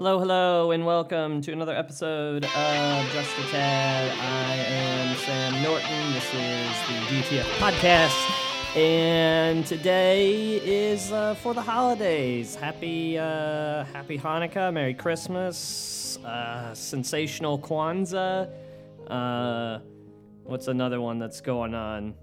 Hello, hello, and welcome to another episode of Just a Tad. I am Sam Norton. This is the DTF podcast, and today is uh, for the holidays. Happy, uh, Happy Hanukkah, Merry Christmas, uh, sensational Kwanzaa. Uh, what's another one that's going on?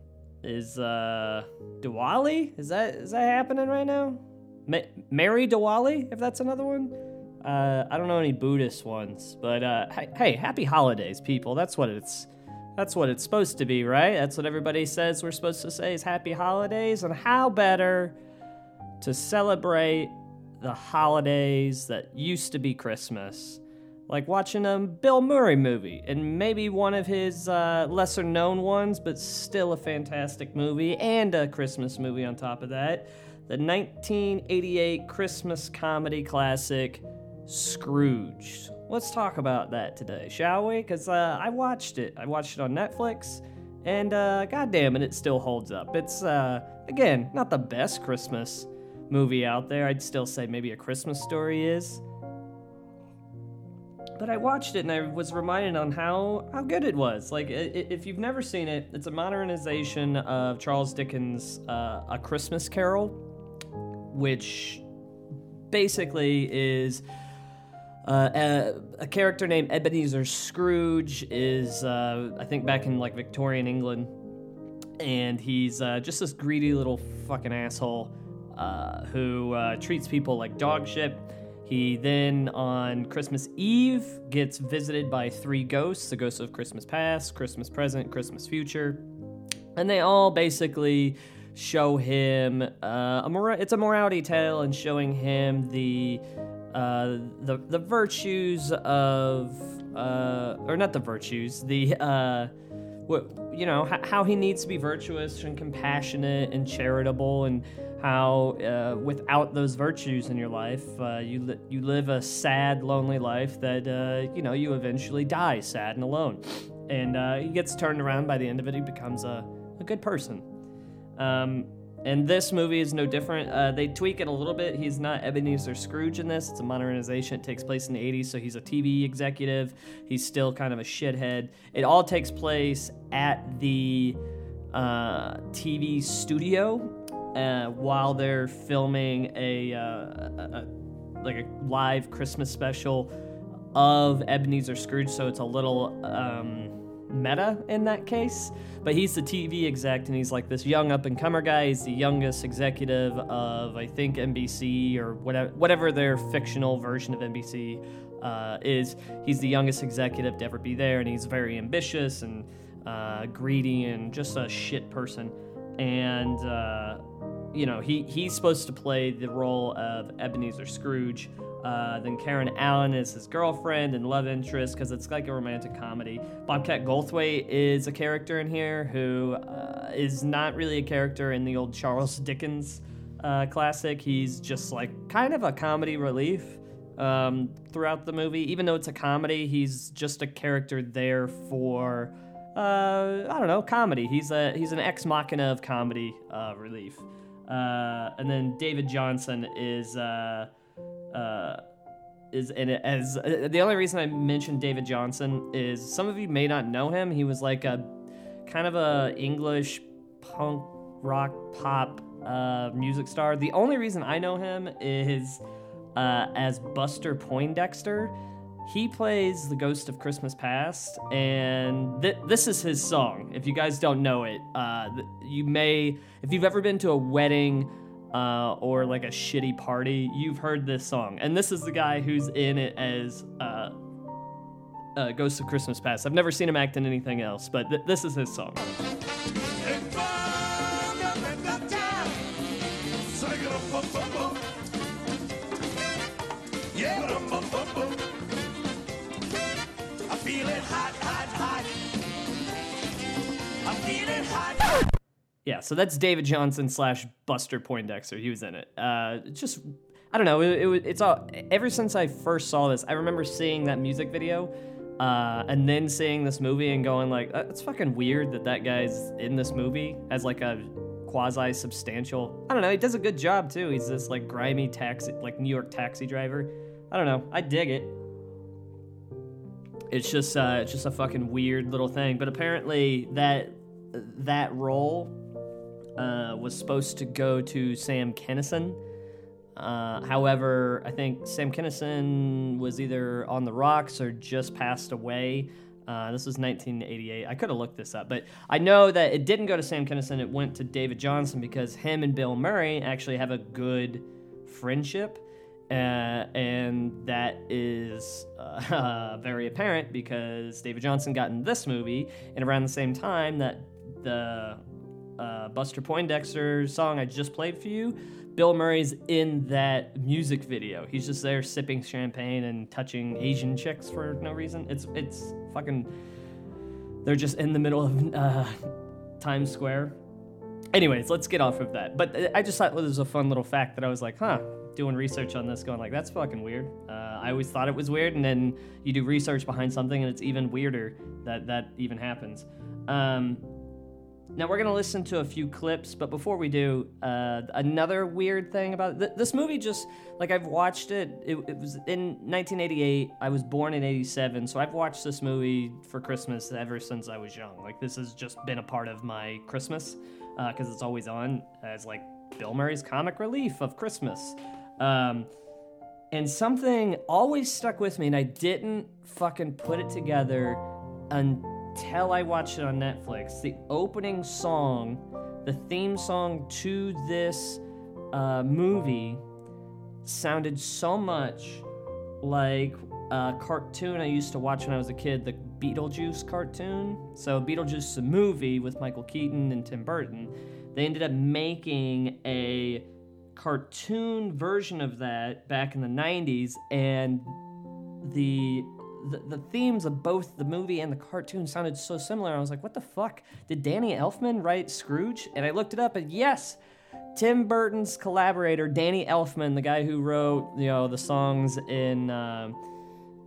Is uh, Diwali? Is that is that happening right now? Ma- Merry Diwali, if that's another one. Uh, I don't know any Buddhist ones, but uh, hey, happy holidays, people. That's what it's. That's what it's supposed to be, right? That's what everybody says we're supposed to say is happy holidays. And how better to celebrate the holidays that used to be Christmas? Like watching a Bill Murray movie, and maybe one of his uh, lesser known ones, but still a fantastic movie, and a Christmas movie on top of that. The 1988 Christmas comedy classic, Scrooged. Let's talk about that today, shall we? Because uh, I watched it. I watched it on Netflix, and uh, goddamn it, it still holds up. It's, uh, again, not the best Christmas movie out there. I'd still say maybe A Christmas Story is. But I watched it and I was reminded on how, how good it was. Like, if you've never seen it, it's a modernization of Charles Dickens' uh, A Christmas Carol, which basically is uh, a, a character named Ebenezer Scrooge is, uh, I think, back in like Victorian England, and he's uh, just this greedy little fucking asshole uh, who uh, treats people like dog shit. He then, on Christmas Eve, gets visited by three ghosts the ghosts of Christmas past, Christmas present, Christmas future and they all basically show him uh, a mora- it's a morality tale and showing him the uh, the the virtues of uh, or not the virtues the uh, what you know h- how he needs to be virtuous and compassionate and charitable and how uh, without those virtues in your life uh, you li- you live a sad lonely life that uh, you know you eventually die sad and alone. And he gets turned around by the end of it he becomes a, a good person. Um, and this movie is no different. Uh, they tweak it a little bit. He's not Ebenezer Scrooge in this. It's a modernization. It takes place in the 80s, so he's a TV executive. He's still kind of a shithead. It all takes place at the uh, TV studio uh, while they're filming a, uh, a, a like a live Christmas special of Ebenezer Scrooge. So it's a little. Um, meta in that case. But he's the TV exec, and he's like this young up and comer guy. He's the youngest executive of I think NBC or whatever whatever their fictional version of NBC uh, is. He's the youngest executive to ever be there, and he's very ambitious and uh, greedy and just a shit person. And uh, you know he he's supposed to play the role of Ebenezer Scrooge. Uh, then Karen Allen is his girlfriend and love interest because it's like a romantic comedy. Bobcat Goldthwait is a character in here who uh, is not really a character in the old Charles Dickens uh, classic. He's just like kind of a comedy relief um, throughout the movie. Even though it's a comedy, he's just a character there for uh, I don't know comedy. He's a he's an ex machina of comedy uh, relief. Uh, and then David Johansen is uh, is in it as uh, the only reason I mentioned David Johansen is some of you may not know him. He was like a kind of a English punk rock pop uh, music star. The only reason I know him is uh, as Buster Poindexter. He plays the Ghost of Christmas Past, and th- this is his song. If you guys don't know it, uh, you may, if you've ever been to a wedding uh, or like a shitty party, you've heard this song. And this is the guy who's in it as uh, uh, Ghost of Christmas Past. I've never seen him act in anything else, but th- this is his song. Hot, hot, hot. I'm feeling hot. Yeah, so that's David Johansen slash Buster Poindexter. He was in it. Uh, just, I don't know. It, it, it's all. Ever since I first saw this, I remember seeing that music video, uh, and then seeing this movie and going like, "Uh, "It's fucking weird that that guy's in this movie as like a quasi substantial." I don't know. He does a good job too. He's this like grimy taxi, like New York taxi driver. I don't know. I dig it. It's just uh, it's just a fucking weird little thing. But apparently that that role uh, was supposed to go to Sam Kinison. Uh, however, I think Sam Kinison was either on the rocks or just passed away. Uh, this was 1988. I could have looked this up, but I know that it didn't go to Sam Kinison. It went to David Johansen because him and Bill Murray actually have a good friendship. Uh, and that is uh, very apparent because David Johansen got in this movie, and around the same time that the uh, Buster Poindexter song I just played for you, Bill Murray's in that music video. He's just there sipping champagne and touching Asian chicks for no reason. It's it's fucking. They're just in the middle of uh, Times Square. Anyways, let's get off of that. But I just thought it was a fun little fact that I was like, huh, doing research on this, going like, that's fucking weird. Uh, I always thought it was weird, and then you do research behind something, and it's even weirder that that even happens. Um, now we're gonna listen to a few clips, but before we do, uh, another weird thing about th- this movie, just like I've watched it, it, it was in 1988. I was born in '87, so I've watched this movie for Christmas ever since I was young. Like this has just been a part of my Christmas because uh, it's always on as like Bill Murray's comic relief of Christmas. Um, and something always stuck with me, and I didn't fucking put it together until until I watched it on Netflix. The opening song, the theme song to this uh, movie, sounded so much like a cartoon I used to watch when I was a kid, the Beetlejuice cartoon. So, Beetlejuice, a movie with Michael Keaton and Tim Burton. They ended up making a cartoon version of that back in the 90s, and the the, the themes of both the movie and the cartoon sounded so similar. I was like, what the fuck? Did Danny Elfman write Scrooged? And I looked it up, and yes, Tim Burton's collaborator, Danny Elfman, the guy who wrote you know the songs in uh,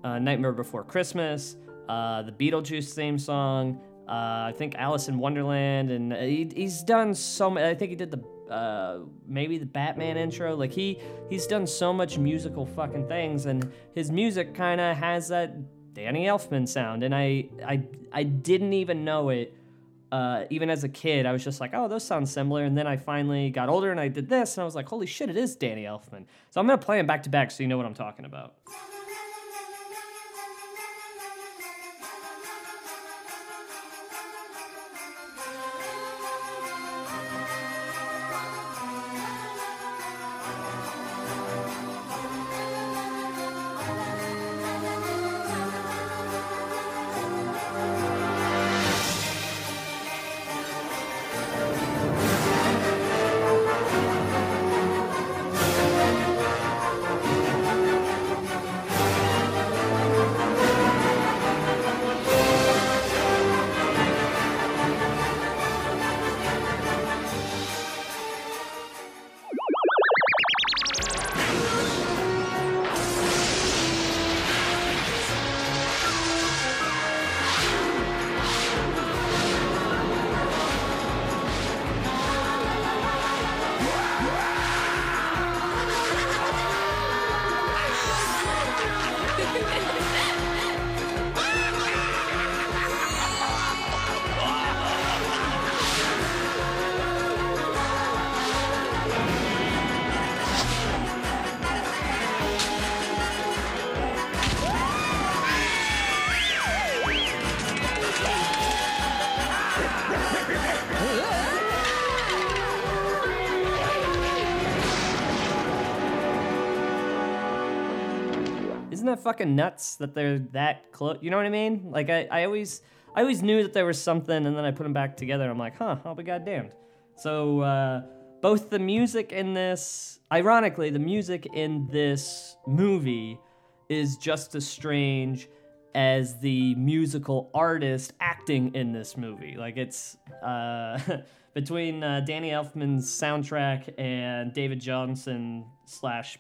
uh, Nightmare Before Christmas, uh, the Beetlejuice theme song, uh, I think Alice in Wonderland, and he, he's done so many. I think he did the uh, maybe the Batman intro. Like he he's done so much musical fucking things, and his music kind of has that Danny Elfman sound. And I I I didn't even know it. Uh, even as a kid, I was just like, oh, those sound similar. And then I finally got older and I did this, and I was like, holy shit, it is Danny Elfman. So I'm gonna play them back to back so you know what I'm talking about. That fucking nuts that they're that close? You know what I mean? Like I, I always I always knew that there was something, and then I put them back together. I'm like, huh, I'll be goddamned. So uh, both the music in this, ironically, the music in this movie is just as strange as the musical artist acting in this movie. Like it's uh, between uh, Danny Elfman's soundtrack and David Johansen slash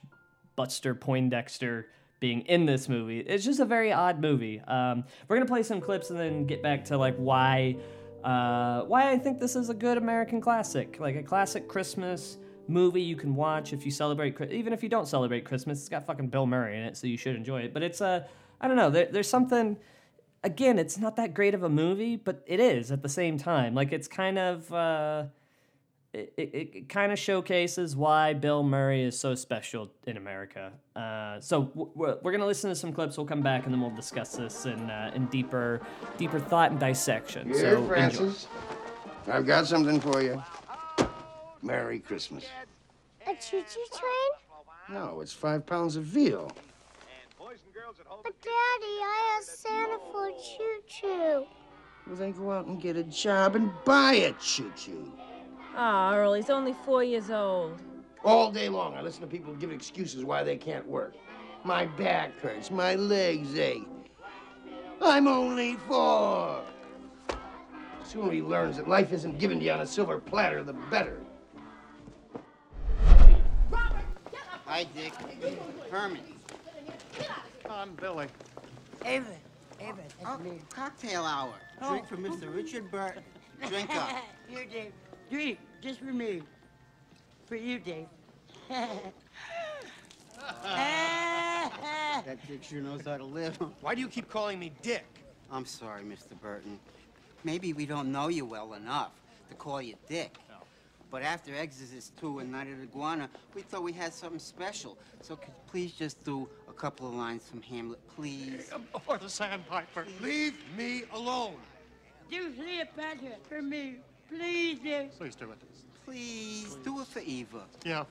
Buster Poindexter being in this movie. It's just a very odd movie. Um, we're gonna play some clips and then get back to like why uh, why I think this is a good American classic, like a classic Christmas movie you can watch if you celebrate, even if you don't celebrate Christmas. It's got fucking Bill Murray in it, so you should enjoy it. But it's a, I don't know. There, there's something. Again, it's not that great of a movie, but it is at the same time. Like it's kind of. Uh, it, it, it kind of showcases why Bill Murray is so special in America. Uh, so w- we're, we're gonna listen to some clips. We'll come back and then we'll discuss this in uh, in deeper deeper thought and dissection. Here, so enjoy. Francis. I've got something for you. Merry Christmas. A choo-choo train? No, it's five pounds of veal. But Daddy, I asked Santa for a choo-choo. Well, then go out and get a job and buy a choo-choo. Ah, Earl, he's only four years old. All day long, I listen to people give excuses why they can't work. My back hurts, my legs ache. I'm only four. The sooner he learns that life isn't given to you on a silver platter, the better. Hi, Dick. Herman. I'm Billy. Ava. Ava, oh, cocktail hour. Drink for Mr. Richard Burton. Drink up. Here, Dave. Drink, just for me. For you, Dave. That Dick sure knows how to live. Why do you keep calling me Dick? I'm sorry, Mr. Burton. Maybe we don't know you well enough to call you Dick. But after Exorcist 2 and Night of the Iguana, we thought we had something special. So could you please just do a couple of lines from Hamlet, please? Or the sandpiper. Leave me alone. Do Cleopatra for me. Please, Dave. Please do it. Please, do it for Eva. Yeah.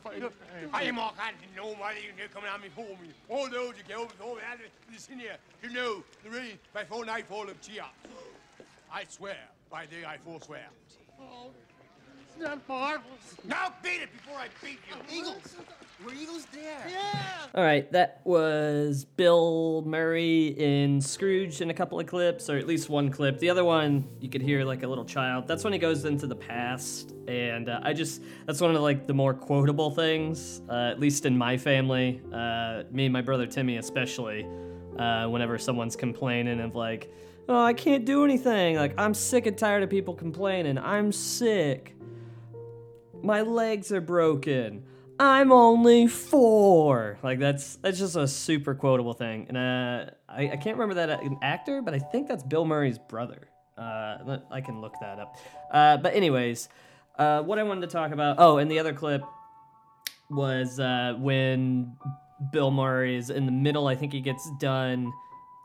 Hej, Morgan. Nobody can come on me for me. Oh, all those you go before me. Listen here. You know, the rain by four nightfall of Chia. I swear, by day I forswear. Oh, it's not marvelous. Now beat it before I beat you. Eagles! Were Eagles there? All right, that was Bill Murray in Scrooged in a couple of clips, or at least one clip. The other one, you could hear like a little child. That's when he goes into the past, and uh, I just that's one of like the more quotable things, uh, at least in my family. Uh, me and my brother Timmy, especially. Uh, whenever someone's complaining of like, oh, I can't do anything. Like I'm sick and tired of people complaining. I'm sick. My legs are broken. I'm only four. Like that's that's just a super quotable thing, and uh, I, I can't remember that uh, actor, but I think that's Bill Murray's brother. Uh, I can look that up. Uh, but anyways, uh, what I wanted to talk about. Oh, and the other clip was uh, when Bill Murray is in the middle. I think he gets done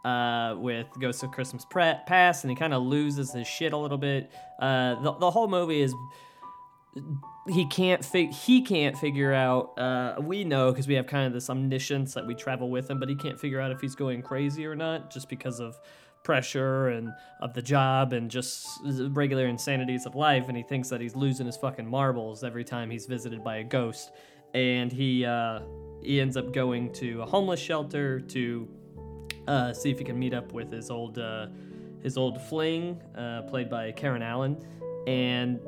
uh, with Ghost of Christmas Past, and he kind of loses his shit a little bit. Uh, the, the whole movie is he can't fig- he can't figure out uh, we know because we have kind of this omniscience that we travel with him but he can't figure out if he's going crazy or not just because of pressure and of the job and just regular insanities of life and he thinks that he's losing his fucking marbles every time he's visited by a ghost. And he uh, he ends up going to a homeless shelter to uh, see if he can meet up with his old uh, his old fling, uh, played by Karen Allen, and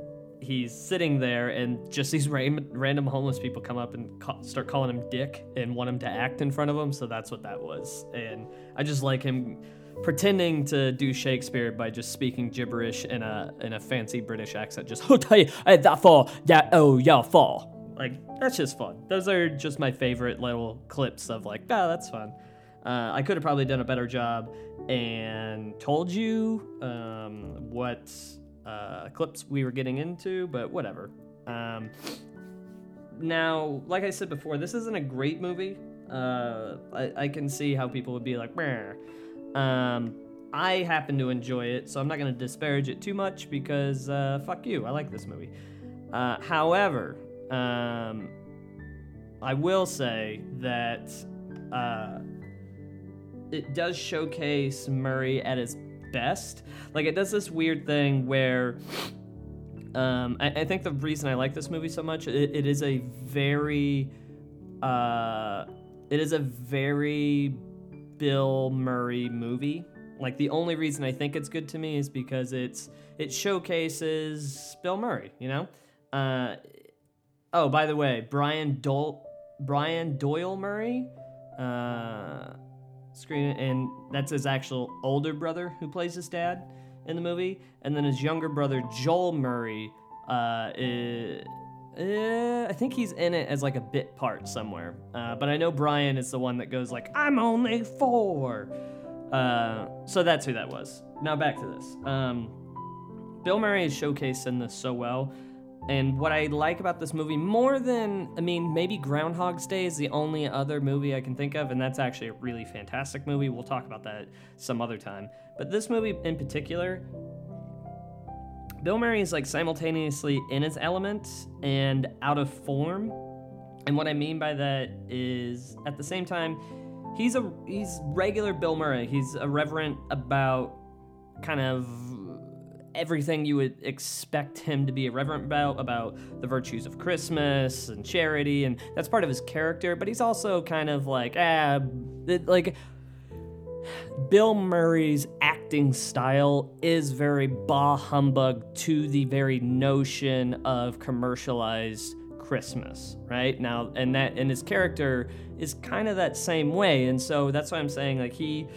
he's sitting there, and just these random homeless people come up and ca- start calling him Dick and want him to act in front of them. So that's what that was, and I just like him pretending to do Shakespeare by just speaking gibberish in a in a fancy British accent. Just oh, that fall that oh yeah fall. Like that's just fun. Those are just my favorite little clips of like, oh, that's fun. Uh, I could have probably done a better job and told you um, what uh, clips we were getting into, but whatever. Um, now, like I said before, this isn't a great movie. Uh, I, I can see how people would be like. Um, I happen to enjoy it, so I'm not going to disparage it too much because uh, fuck you, I like this movie. Uh, however, um, I will say that uh, it does showcase Murray at his best. Like it does this weird thing where um, I, I think the reason I like this movie so much, it, it is a very, uh, it is a very Bill Murray movie. Like the only reason I think it's good to me is because it's it showcases Bill Murray. You know. Uh, oh, by the way, Brian Dole, Brian Doyle Murray. Uh, screen and that's his actual older brother who plays his dad in the movie and then his younger brother joel murray uh, i- Uh, I think he's in it as like a bit part somewhere. Uh, but I know Brian is the one that goes like, "I'm only four. Uh, so that's who that was. Now back to this. Um, Bill Murray is showcased in this so well. And what I like about this movie more than, I mean, maybe Groundhog's Day is the only other movie I can think of, and that's actually a really fantastic movie. We'll talk about that some other time. But this movie in particular, Bill Murray is like simultaneously in his element and out of form. And what I mean by that is at the same time, he's a he's regular Bill Murray. He's irreverent about kind of everything you would expect him to be irreverent about about the virtues of Christmas and charity and that's part of his character, but he's also kind of like ah like Bill Murray's acting style is very bah humbug to the very notion of commercialized Christmas, right? Now, and that and his character is kind of that same way, and so that's why I'm saying like he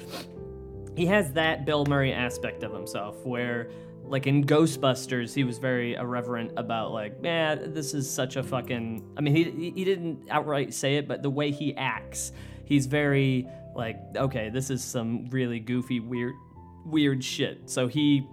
he has that Bill Murray aspect of himself where like in Ghostbusters he was very irreverent about like man, this is such a fucking I mean he he didn't outright say it but the way he acts he's very like okay this is some really goofy weird weird shit. So he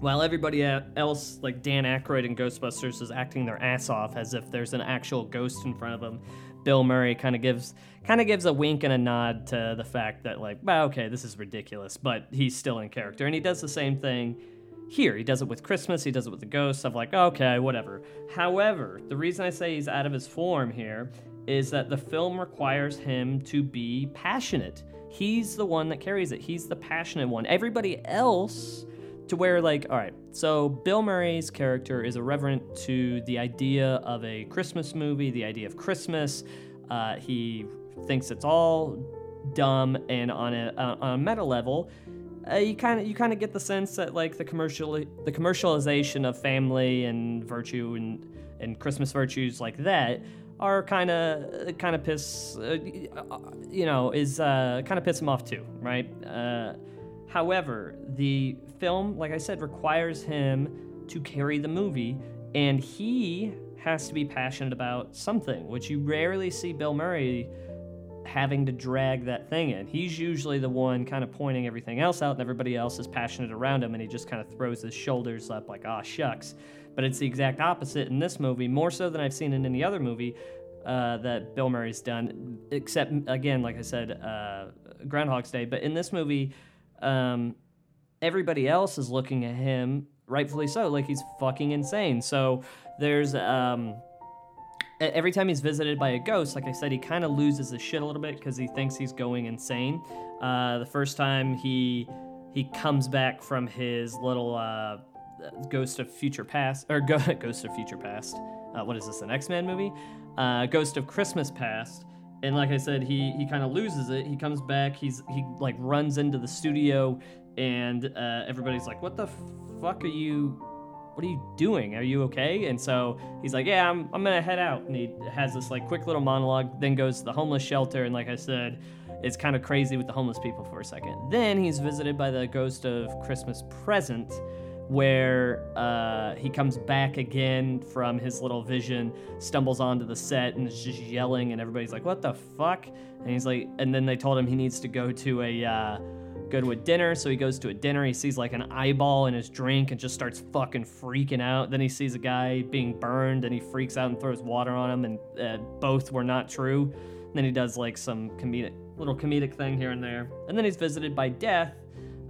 while everybody else, like Dan Aykroyd in Ghostbusters, is acting their ass off as if there's an actual ghost in front of them, Bill Murray kind of gives kind of gives a wink and a nod to the fact that like, well, okay, this is ridiculous, but he's still in character, and he does the same thing here. He does it with Christmas. He does it with the ghosts. Of like, okay, whatever. However, the reason I say he's out of his form here is that the film requires him to be passionate. He's the one that carries it. He's the passionate one. Everybody else to where like all right so bill murray's character is irreverent to the idea of a christmas movie the idea of christmas uh, he thinks it's all dumb and on a, uh, on a meta level uh, you kind of you kind of get the sense that like the commercial the commercialization of family and virtue and and christmas virtues like that are kind of kind of piss uh, you know is uh, kind of piss him off too right? Uh, However, the film, like I said, requires him to carry the movie, and he has to be passionate about something, which you rarely see Bill Murray having to drag that thing in. He's usually the one kind of pointing everything else out, and everybody else is passionate around him, and he just kind of throws his shoulders up like, ah, shucks. But it's the exact opposite in this movie, more so than I've seen in any other movie uh, that Bill Murray's done, except, again, like I said, uh, Groundhog's Day. But in this movie, um, everybody else is looking at him, rightfully so, like he's fucking insane. So there's um, every time he's visited by a ghost, like I said, he kind of loses his shit a little bit because he thinks he's going insane. Uh, the first time he he comes back from his little uh, Ghost of Future Past or Go- Ghost of Future Past. Uh, what is this? An X Men movie? Uh, Ghost of Christmas Past. And like I said, he he kind of loses it. He comes back. He's he like runs into the studio, and uh, everybody's like, "What the fuck are you? What are you doing? Are you okay?" And so he's like, "Yeah, I'm I'm gonna head out." And he has this like quick little monologue. Then goes to the homeless shelter, and like I said, it's kind of crazy with the homeless people for a second. Then he's visited by the ghost of Christmas Present, where uh, he comes back again from his little vision, stumbles onto the set, and is just yelling, and everybody's like, "What the fuck?" And he's like, and then they told him he needs to go to a uh, go to a dinner, so he goes to a dinner. He sees like an eyeball in his drink and just starts fucking freaking out. Then he sees a guy being burned, and he freaks out and throws water on him, and uh, both were not true. And then he does like some comedic little comedic thing here and there, and then he's visited by death.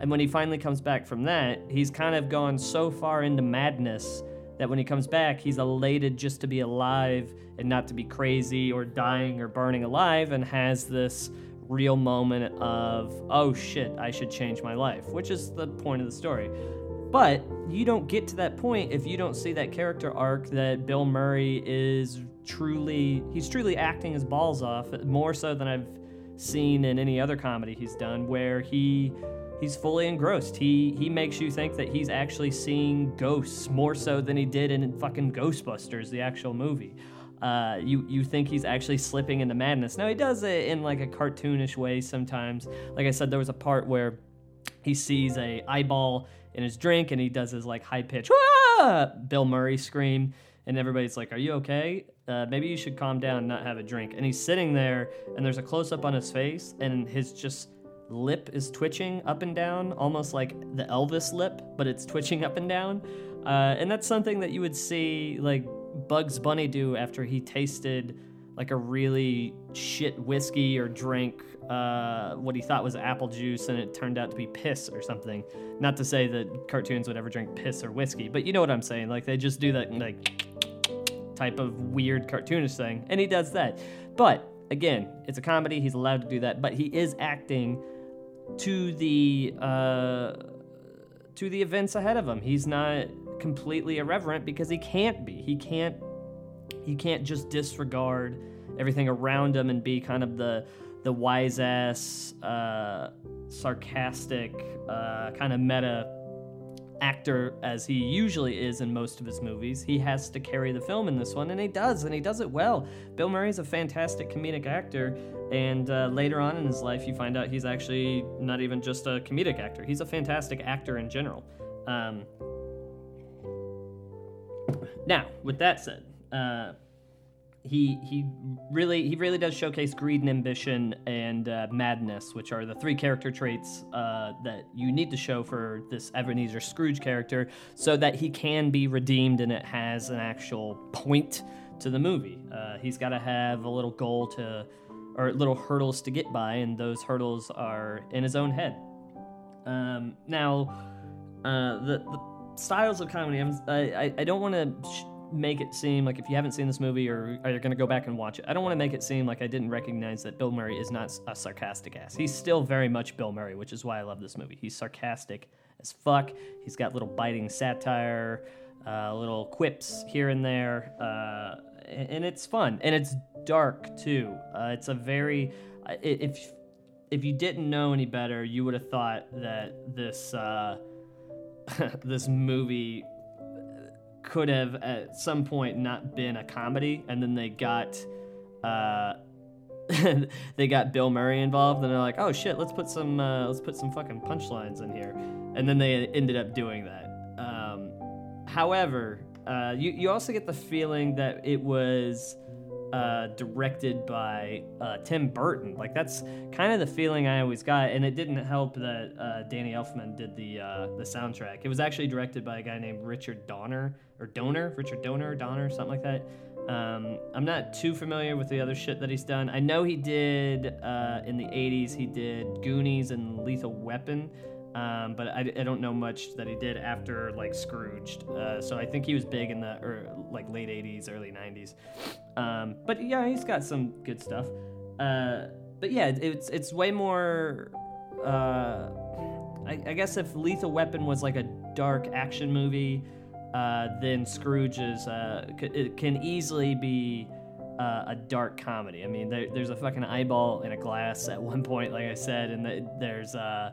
And when he finally comes back from that, he's kind of gone so far into madness that when he comes back, he's elated just to be alive and not to be crazy or dying or burning alive, and has this real moment of, oh shit, I should change my life, which is the point of the story. But you don't get to that point if you don't see that character arc that Bill Murray is truly, he's truly acting his balls off, more so than I've seen in any other comedy he's done, where he he's fully engrossed. He he makes you think that he's actually seeing ghosts more so than he did in fucking Ghostbusters, the actual movie. Uh, you you think he's actually slipping into madness. Now he does it in like a cartoonish way sometimes. Like I said, there was a part where he sees a eyeball in his drink and he does his like high pitch Bill Murray scream and everybody's like, "Are you okay? Uh, maybe you should calm down and not have a drink." And he's sitting there, and there's a close up on his face, and his just lip is twitching up and down, almost like the Elvis lip, but it's twitching up and down. Uh, and that's something that you would see like Bugs Bunny do after he tasted like a really shit whiskey or drank uh, what he thought was apple juice and it turned out to be piss or something. Not to say that cartoons would ever drink piss or whiskey, but you know what I'm saying. Like they just do that like type of weird cartoonish thing, and he does that. But again, it's a comedy. He's allowed to do that, but he is acting to the uh, to the events ahead of him. He's not completely irreverent because he can't be. He can't he can't just disregard everything around him and be kind of the the wise ass, uh, sarcastic, uh, kind of meta actor as he usually is in most of his movies. He has to carry the film in this one, and he does, and he does it well. Bill Murray's a fantastic comedic actor, and uh, later on in his life, you find out he's actually not even just a comedic actor. He's a fantastic actor in general. Um, now, with that said, uh, he he really he really does showcase greed and ambition and uh, madness, which are the three character traits uh, that you need to show for this Ebenezer Scrooge character, so that he can be redeemed and it has an actual point to the movie. Uh, he's got to have a little goal to, or little hurdles to get by, and those hurdles are in his own head. Um, now, uh, the, the styles of comedy, I'm, I I, don't want to. Sh- make it seem like if you haven't seen this movie or are you going to go back and watch it, I don't want to make it seem like I didn't recognize that Bill Murray is not a sarcastic ass. He's still very much Bill Murray, which is why I love this movie. He's sarcastic as fuck. He's got little biting satire, uh, little quips here and there, uh, and it's fun and it's dark too. Uh, it's a very if if you didn't know any better, you would have thought that this uh, this movie could have at some point not been a comedy, and then they got uh, they got Bill Murray involved, and they're like, "Oh shit, let's put some uh, let's put some fucking punchlines in here," and then they ended up doing that. Um, however, uh, you you also get the feeling that it was. Uh, directed by uh, Tim Burton. Like that's kind of the feeling I always got, and it didn't help that uh, Danny Elfman did the uh, the soundtrack. It was actually directed by a guy named Richard Donner or Donor, Richard Donor, Donner, something like that. Um, I'm not too familiar with the other shit that he's done. I know he did uh, in the '80s. He did Goonies and Lethal Weapon. Um, but I, I, don't know much that he did after like Scrooged. Uh, so I think he was big in the or like late '80s, early '90s. Um, but yeah, he's got some good stuff. Uh, but yeah, it's it's way more. Uh, I, I, guess if Lethal Weapon was like a dark action movie, uh, then Scrooged is uh, it can easily be. Uh, a dark comedy. I mean, there, there's a fucking eyeball in a glass at one point, like I said, and the, there's uh,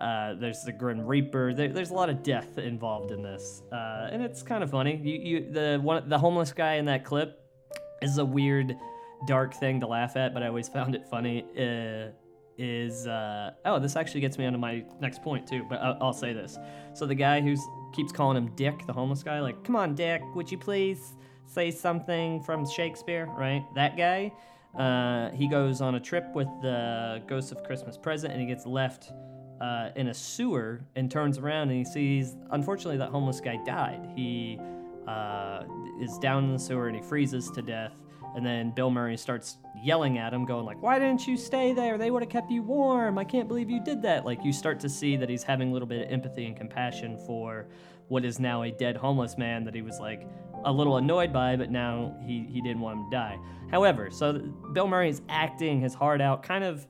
uh, there's the Grim Reaper. There, there's a lot of death involved in this, uh, and it's kind of funny. You, you, the one, the homeless guy in that clip is a weird, dark thing to laugh at, but I always found it funny. Uh, is uh, oh, this actually gets me onto my next point too. But I'll, I'll say this. So the guy who keeps calling him Dick, the homeless guy, like, come on, Dick, would you please say something from Shakespeare? Right, that guy. Uh, he goes on a trip with the Ghost of Christmas Present, and he gets left uh, in a sewer and turns around and he sees, unfortunately, that homeless guy died. He uh, is down in the sewer and he freezes to death. And then Bill Murray starts yelling at him, going like, "Why didn't you stay there? They would have kept you warm. I can't believe you did that." Like you start to see that he's having a little bit of empathy and compassion for what is now a dead homeless man that he was like a little annoyed by, but now he he didn't want him to die. However, so Bill Murray is acting his heart out, kind of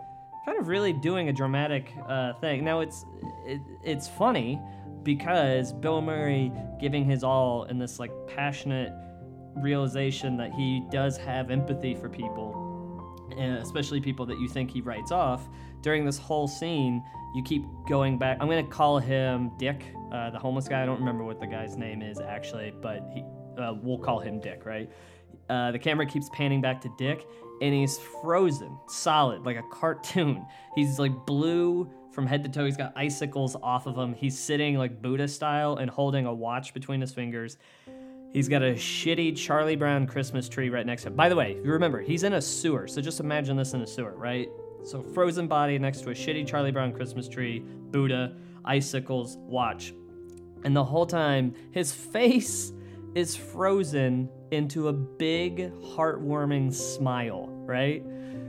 kind of really doing a dramatic uh, thing. Now it's it, it's funny because Bill Murray giving his all in this like passionate realization that he does have empathy for people, and especially people that you think he writes off. During this whole scene, you keep going back. I'm gonna call him Dick, uh, the homeless guy. I don't remember what the guy's name is actually, but he, uh, we'll call him Dick, right? Uh, the camera keeps panning back to Dick, and he's frozen, solid, like a cartoon. He's like blue from head to toe. He's got icicles off of him. He's sitting like Buddha style and holding a watch between his fingers. He's got a shitty Charlie Brown Christmas tree right next to him. By the way, you remember, he's in a sewer, so just imagine this in a sewer, right? So frozen body next to a shitty Charlie Brown Christmas tree, Buddha, icicles, watch. And the whole time, his face is frozen into a big, heartwarming smile, right?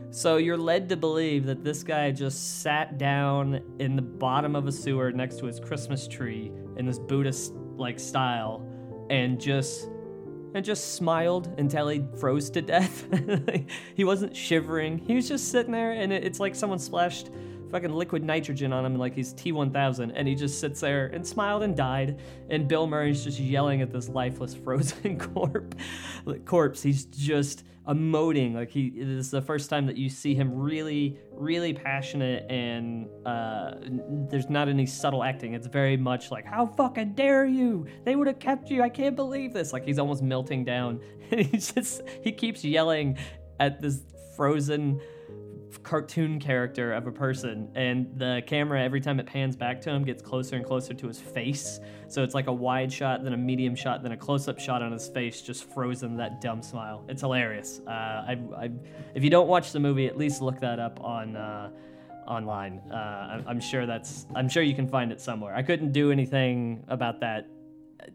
So you're led to believe that this guy just sat down in the bottom of a sewer next to his Christmas tree in this Buddhist like style and just and just smiled until he froze to death. he wasn't shivering. He was just sitting there and it, it's like someone splashed fucking liquid nitrogen on him like he's T1000 and he just sits there and smiled and died. And Bill Murray's just yelling at this lifeless frozen corpse corpse. He's just emoting. Like he this is the first time that you see him really really passionate and uh, there's not any subtle acting. It's very much like how fucking dare you? They would have kept you. I can't believe this. Like he's almost melting down. And he just he keeps yelling at this frozen cartoon character of a person and the camera every time it pans back to him gets closer and closer to his face. So it's like a wide shot then a medium shot then a close-up shot on his face just frozen that dumb smile. It's hilarious. Uh, I, I, if you don't watch the movie at least look that up on uh, online. Uh, I'm, I'm sure that's i'm sure you can find it somewhere. I couldn't do anything about that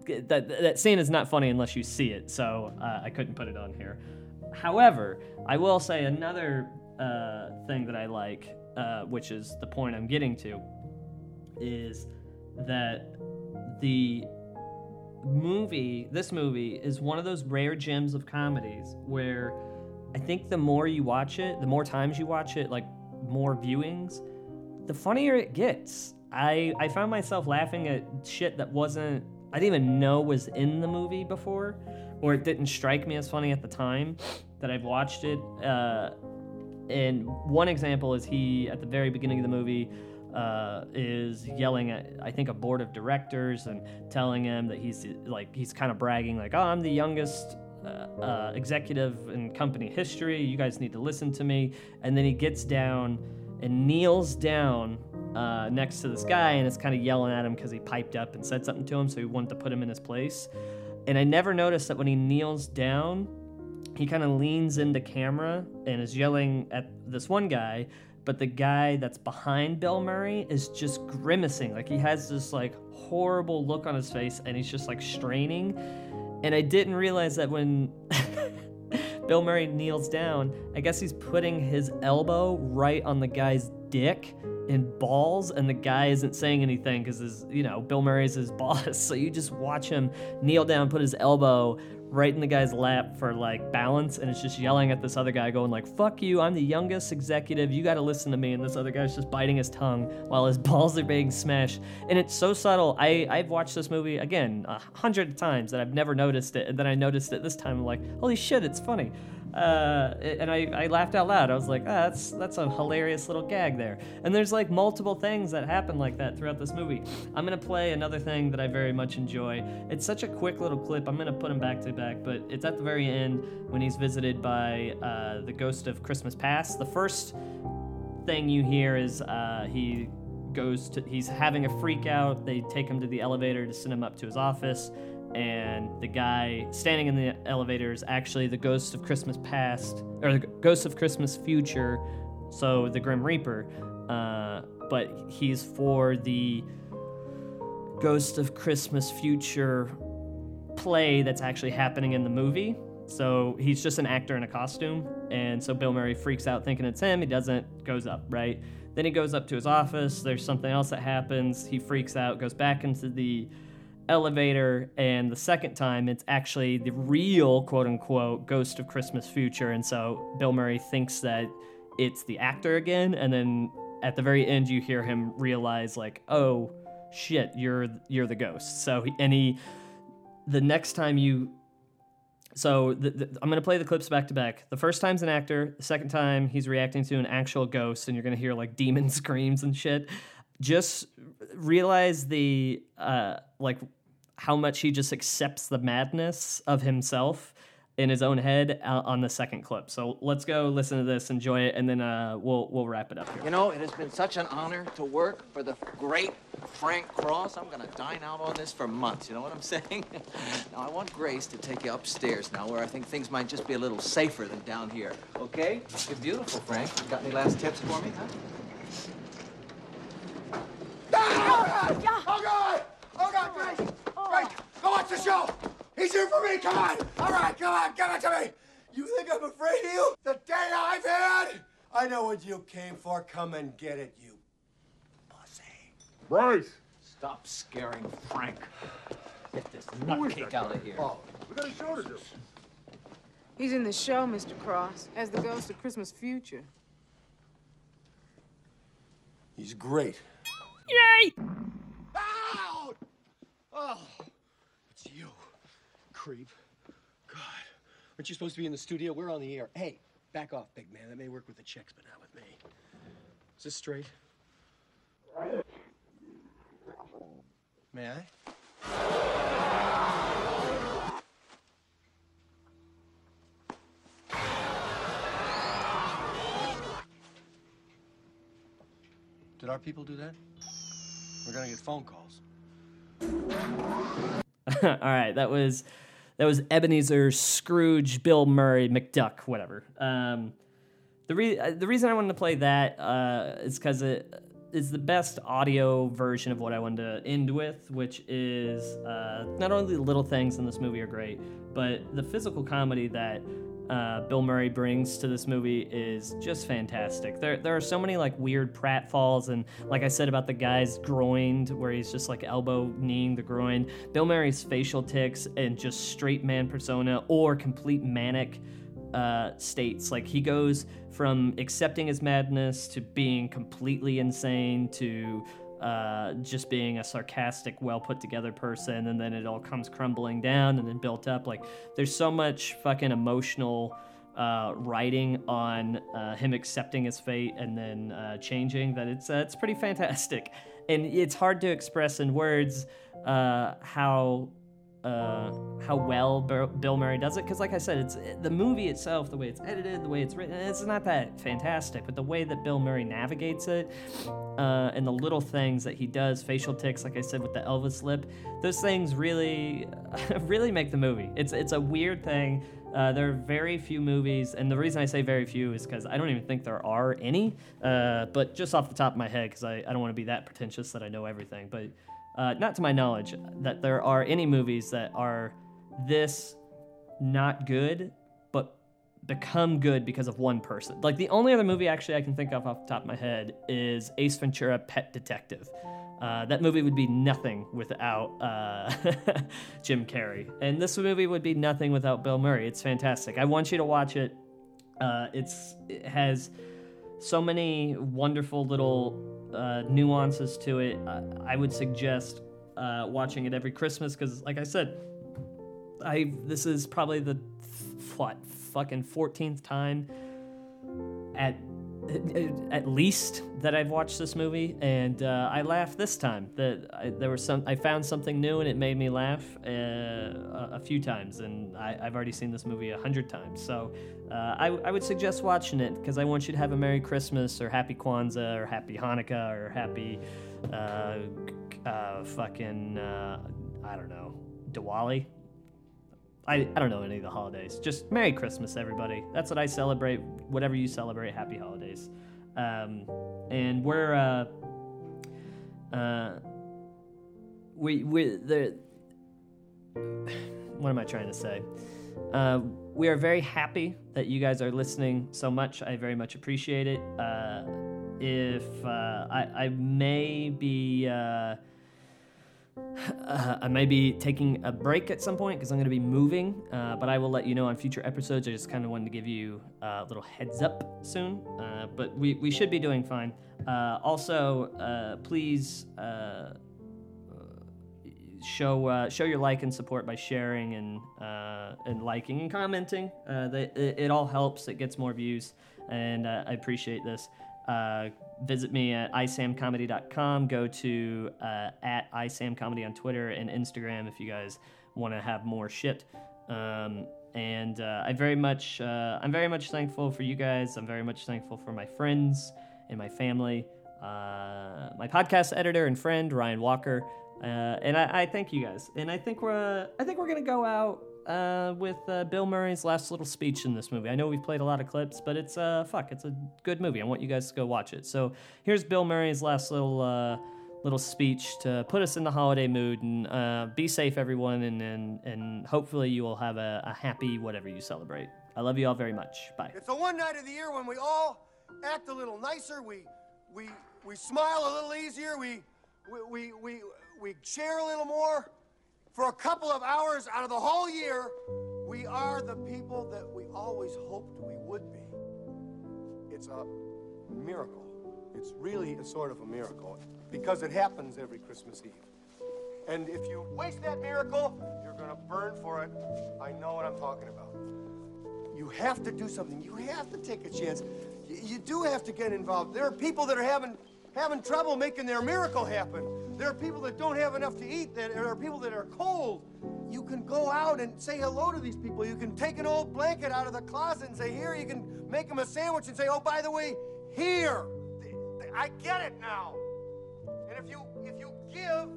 that, that scene is not funny unless you see it so uh, i couldn't put it on here. However i will say another uh, thing that I like, uh, which is the point I'm getting to, is that the movie, this movie, is one of those rare gems of comedies where I think the more you watch it, the more times you watch it, like more viewings, the funnier it gets. I, I found myself laughing at shit that wasn't, I didn't even know was in the movie before, or it didn't strike me as funny at the time that I've watched it. Uh, and one example is he at the very beginning of the movie uh, is yelling at I think a board of directors and telling him that he's like he's kind of bragging like oh I'm the youngest uh, uh, executive in company history. You guys need to listen to me. And then he gets down and kneels down uh, next to this guy and is kind of yelling at him because he piped up and said something to him so he wanted to put him in his place. And I never noticed that when he kneels down he kind of leans into camera and is yelling at this one guy but the guy that's behind bill murray is just grimacing. Like he has this like horrible look on his face and he's just like straining. And i didn't realize that when bill murray kneels down i guess he's putting his elbow right on the guy's dick and balls and the guy isn't saying anything because his you know bill murray's his boss. So you just watch him kneel down put his elbow right in the guy's lap for like balance and it's just yelling at this other guy going like fuck you i'm the youngest executive. You got to listen to me. And this other guy's just biting his tongue while his balls are being smashed. And it's so subtle. I i've watched this movie again a hundred times that i've never noticed it. And then i noticed it this time i'm like holy shit it's funny uh, and I, I laughed out loud. I was like, ah, that's that's a hilarious little gag there. And there's like multiple things that happen like that throughout this movie. I'm gonna play another thing that I very much enjoy. It's such a quick little clip. I'm gonna put them back to back, but it's at the very end when he's visited by uh, the ghost of Christmas Past. The first thing you hear is uh, he goes to he's having a freak out. They take him to the elevator to send him up to his office and the guy standing in the elevator is actually the ghost of Christmas past or the ghost of Christmas future, so the Grim Reaper. Uh, but he's for the Ghost of Christmas future play that's actually happening in the movie. So he's just an actor in a costume, and so Bill Murray freaks out thinking it's him. He doesn't, goes up, right? Then he goes up to his office. There's something else that happens. He freaks out, goes back into the elevator and the second time it's actually the real quote unquote ghost of christmas future. And so bill murray thinks that it's the actor again and then at the very end you hear him realize like oh shit you're you're the ghost. So and he the next time you so the, the, i'm going to play the clips back to back. The first time's an actor the second time he's reacting to an actual ghost and you're going to hear like demon screams and shit just realize the uh, like how much he just accepts the madness of himself in his own head uh, on the second clip. So let's go listen to this, enjoy it, and then uh, we'll we'll wrap it up here. You know, it has been such an honor to work for the great Frank Cross. I'm gonna dine out on this for months. You know what I'm saying? now I want Grace to take you upstairs now, where I think things might just be a little safer than down here. Okay? You're beautiful, Frank. Got any last tips for me, huh? Oh, God! Oh, God, Grace! Grace, go watch the show! He's here for me, come on! All right, come on, give it to me! You think I'm afraid of you? The day I've had? I know what you came for. Come and get it, you pussy. Bryce! Stop scaring Frank. Get this nutcake out of here. Oh, we got a show to do. He's in the show, Mr. Cross, as the ghost of Christmas future. He's great. Yay! Oh, it's you, creep. God, aren't you supposed to be in the studio? We're on the air. Hey, back off, big man. That may work with the chicks, but not with me. Is this straight? May I? Did our people do that? We're gonna get phone calls. All right, that was that was Ebenezer Scrooge, Bill Murray, McDuck, whatever. Um, the re- uh, the reason I wanted to play that uh, is because it is the best audio version of what I wanted to end with, which is uh, not only the little things in this movie are great, but the physical comedy that uh, Bill Murray brings to this movie is just fantastic. There, there are so many like weird pratfalls, and like I said about the guy's groin, where he's just like elbow kneeing the groin. Bill Murray's facial tics and just straight man persona or complete manic uh, states. Like he goes from accepting his madness to being completely insane to uh, just being a sarcastic, well put together person, and then it all comes crumbling down and then built up. Like there's so much fucking emotional uh, writing on uh, him accepting his fate and then uh, changing that it's uh, it's pretty fantastic, and it's hard to express in words how uh, how well Bill Murray does it. Because, like I said, it's the movie itself, the way it's edited, the way it's written, it's not that fantastic. But the way that Bill Murray navigates it, uh, and the little things that he does, facial tics, like I said with the Elvis lip, those things really, really make the movie. It's it's a weird thing. Uh, there are very few movies, and the reason I say very few is because I don't even think there are any. Uh, but just off the top of my head, because I, I don't want to be that pretentious that I know everything, but uh, not to my knowledge, that there are any movies that are this not good, but become good because of one person. Like the only other movie actually I can think of off the top of my head is Ace Ventura: Pet Detective. Uh, that movie would be nothing without uh, Jim Carrey, and this movie would be nothing without Bill Murray. It's fantastic. I want you to watch it. Uh, it's it has so many wonderful little uh, nuances to it. Uh, I would suggest uh, watching it every Christmas because, like I said, I this is probably the what fucking fourteenth time at at least that I've watched this movie, and uh, I laughed this time. That I, there was some, I found something new, and it made me laugh uh, a, a few times. And I, I've already seen this movie a hundred times, so uh, I, I would suggest watching it because I want you to have a Merry Christmas or Happy Kwanzaa or Happy Hanukkah or Happy uh, uh, fucking uh, I don't know Diwali. I, I don't know any of the holidays. Just Merry Christmas, everybody. That's what I celebrate. Whatever you celebrate, Happy Holidays. Um, and we're uh, uh, we we the what am I trying to say? Uh, we are very happy that you guys are listening so much. I very much appreciate it. Uh, if uh, I, I may be. Uh, uh, I may be taking a break at some point because I'm going to be moving, uh, but I will let you know on future episodes. I just kind of wanted to give you a little heads up soon, uh, but we, we should be doing fine. Uh, also, uh, please uh, show show your like and support by sharing and and liking and commenting. That it, it, all helps. It gets more views, and I appreciate this. Uh, visit me at isamcomedy.com. Go to uh, at isamcomedy on Twitter and Instagram if you guys want to have more shit. Um, and uh, I very much uh, I'm very much thankful for you guys. I'm very much thankful for my friends and my family, uh, my podcast editor and friend Ryan Walker, uh, and I, I thank you guys. And I think we're I think we're gonna go out uh, with uh, Bill Murray's last little speech in this movie. I know we've played a lot of clips, but it's uh, fuck, it's a good movie. I want you guys to go watch it. So here's Bill Murray's last little uh, little speech to put us in the holiday mood and uh, be safe, everyone, and, and and hopefully you will have a, a happy whatever you celebrate. I love you all very much. Bye. It's the one night of the year when we all act a little nicer. We we we smile a little easier. We we we we, we share a little more. For a couple of hours out of the whole year, we are the people that we always hoped we would be. It's a miracle. It's really a sort of a miracle because it happens every Christmas Eve. And if you waste that miracle, you're going to burn for it. I know what I'm talking about. You have to do something. You have to take a chance. You, you do have to get involved. There are people that are having having trouble making their miracle happen. There are people that don't have enough to eat. There are people that are cold. You can go out and say hello to these people. You can take an old blanket out of the closet and say, "Here." You can make them a sandwich and say, "Oh, by the way, here." I get it now. And if you if you give,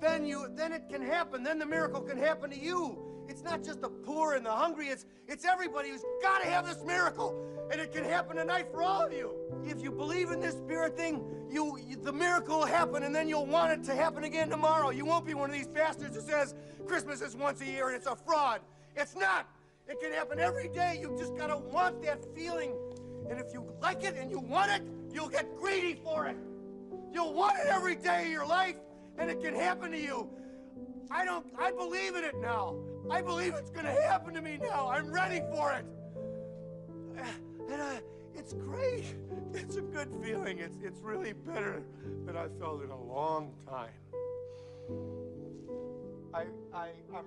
then you then it can happen. Then the miracle can happen to you. It's not just the poor and the hungry. It's it's everybody who's got to have this miracle, and it can happen tonight for all of you. If you believe in this spirit thing, you, you the miracle will happen, and then you'll want it to happen again tomorrow. You won't be one of these bastards who says Christmas is once a year and it's a fraud. It's not. It can happen every day. You just gotta want that feeling, and if you like it and you want it, you'll get greedy for it. You'll want it every day of your life, and it can happen to you. I don't, I believe in it now. I believe it's gonna happen to me now. I'm ready for it. And I, it's great. It's a good feeling. It's, it's really better than I felt in a long time. I, I, I'm.